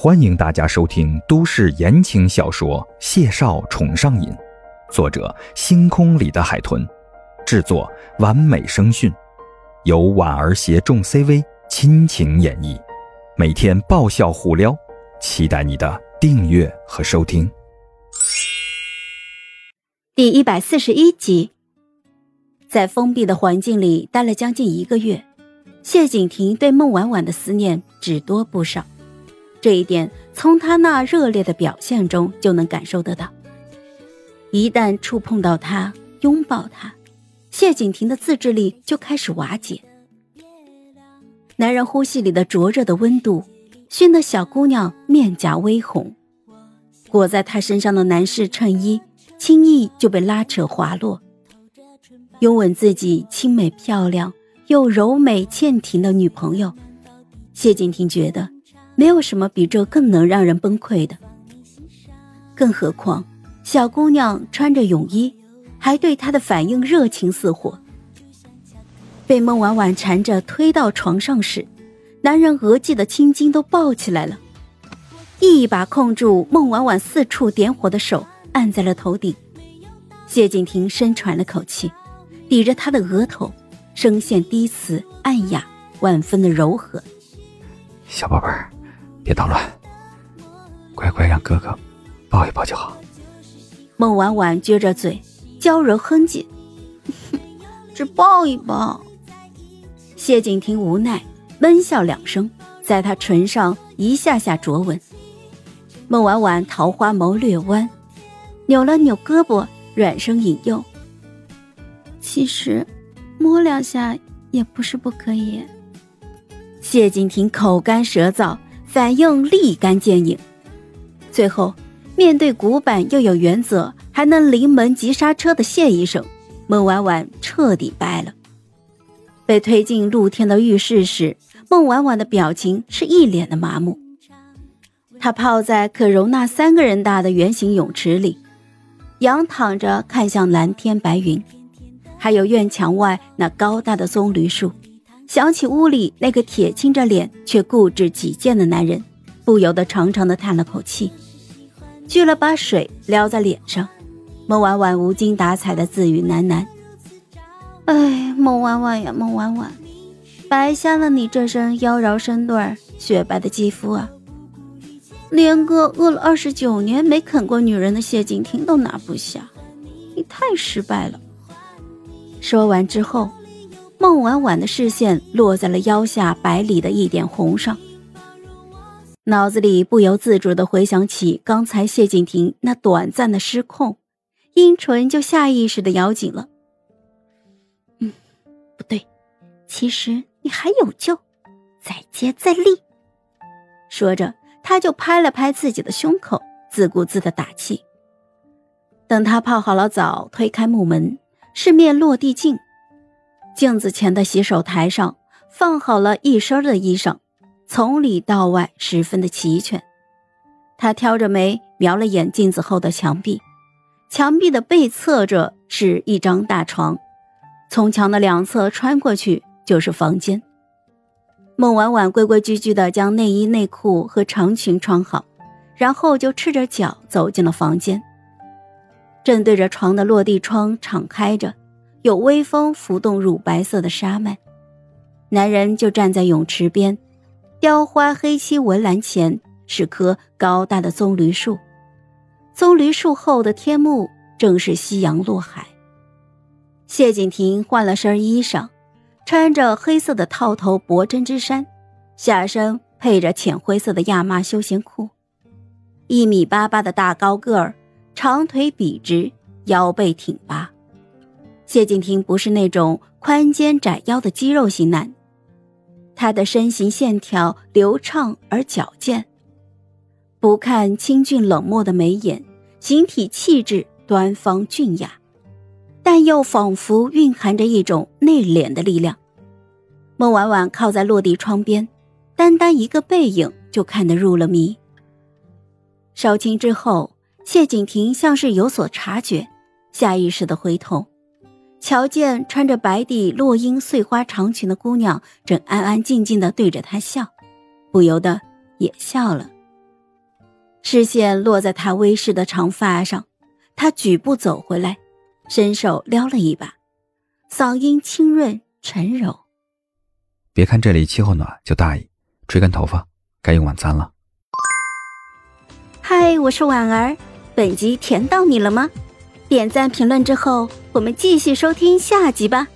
欢迎大家收听都市言情小说《谢少宠上瘾》，作者：星空里的海豚，制作：完美声讯，由婉儿携众 CV 亲情演绎，每天爆笑互撩，期待你的订阅和收听。第一百四十一集，在封闭的环境里待了将近一个月，谢景亭对孟婉婉的思念只多不少。这一点从他那热烈的表现中就能感受得到。一旦触碰到他，拥抱他，谢景亭的自制力就开始瓦解。男人呼吸里的灼热的温度，熏得小姑娘面颊微红。裹在他身上的男士衬衣，轻易就被拉扯滑落。拥吻自己清美漂亮又柔美倩婷的女朋友，谢景亭觉得。没有什么比这更能让人崩溃的，更何况小姑娘穿着泳衣，还对他的反应热情似火。被孟婉婉缠着推到床上时，男人额际的青筋都爆起来了，一把控住孟婉婉四处点火的手按在了头顶。谢景亭深喘了口气，抵着他的额头，声线低磁暗哑，万分的柔和：“小宝贝儿。”别捣乱，乖乖让哥哥抱一抱就好。孟婉婉撅着嘴，娇柔哼唧：“只抱一抱。”谢景亭无奈闷笑两声，在他唇上一下下啄吻。孟婉婉桃花眸略弯，扭了扭胳膊，软声引诱：“其实，摸两下也不是不可以。”谢景亭口干舌燥。反应立竿见影，最后面对古板又有原则，还能临门急刹车的谢医生，孟婉婉彻底掰了。被推进露天的浴室时，孟婉婉的表情是一脸的麻木。她泡在可容纳三个人大的圆形泳池里，仰躺着看向蓝天白云，还有院墙外那高大的棕榈树。想起屋里那个铁青着脸却固执己见的男人，不由得长长的叹了口气，掬了把水撩在脸上。孟婉婉无精打采的自语喃喃：“哎，孟婉婉呀，孟婉婉，白瞎了你这身妖娆身段、雪白的肌肤啊！连个饿了二十九年没啃过女人的谢景亭都拿不下，你太失败了。”说完之后。孟婉婉的视线落在了腰下百里的一点红上，脑子里不由自主的回想起刚才谢景亭那短暂的失控，阴唇就下意识的咬紧了。嗯，不对，其实你还有救，再接再厉。说着，他就拍了拍自己的胸口，自顾自的打气。等他泡好了澡，推开木门，是面落地镜。镜子前的洗手台上放好了一身的衣裳，从里到外十分的齐全。他挑着眉瞄了眼镜子后的墙壁，墙壁的背侧着是一张大床，从墙的两侧穿过去就是房间。孟婉婉规规矩矩地将内衣内裤和长裙穿好，然后就赤着脚走进了房间。正对着床的落地窗敞开着。有微风拂动乳白色的纱幔，男人就站在泳池边，雕花黑漆围栏前是棵高大的棕榈树，棕榈树后的天幕正是夕阳落海。谢景亭换了身衣裳，穿着黑色的套头薄针织衫，下身配着浅灰色的亚麻休闲裤，一米八八的大高个儿，长腿笔直，腰背挺拔。谢景亭不是那种宽肩窄腰的肌肉型男，他的身形线条流畅而矫健，不看清俊冷漠的眉眼，形体气质端方俊雅，但又仿佛蕴含着一种内敛的力量。孟婉婉靠在落地窗边，单单一个背影就看得入了迷。少卿之后，谢景亭像是有所察觉，下意识的回头。瞧见穿着白底落英碎花长裙的姑娘正安安静静的对着他笑，不由得也笑了。视线落在他微湿的长发上，他举步走回来，伸手撩了一把，嗓音清润沉柔。别看这里气候暖，就大意，吹干头发，该用晚餐了。嗨，我是婉儿，本集甜到你了吗？点赞评论之后，我们继续收听下集吧。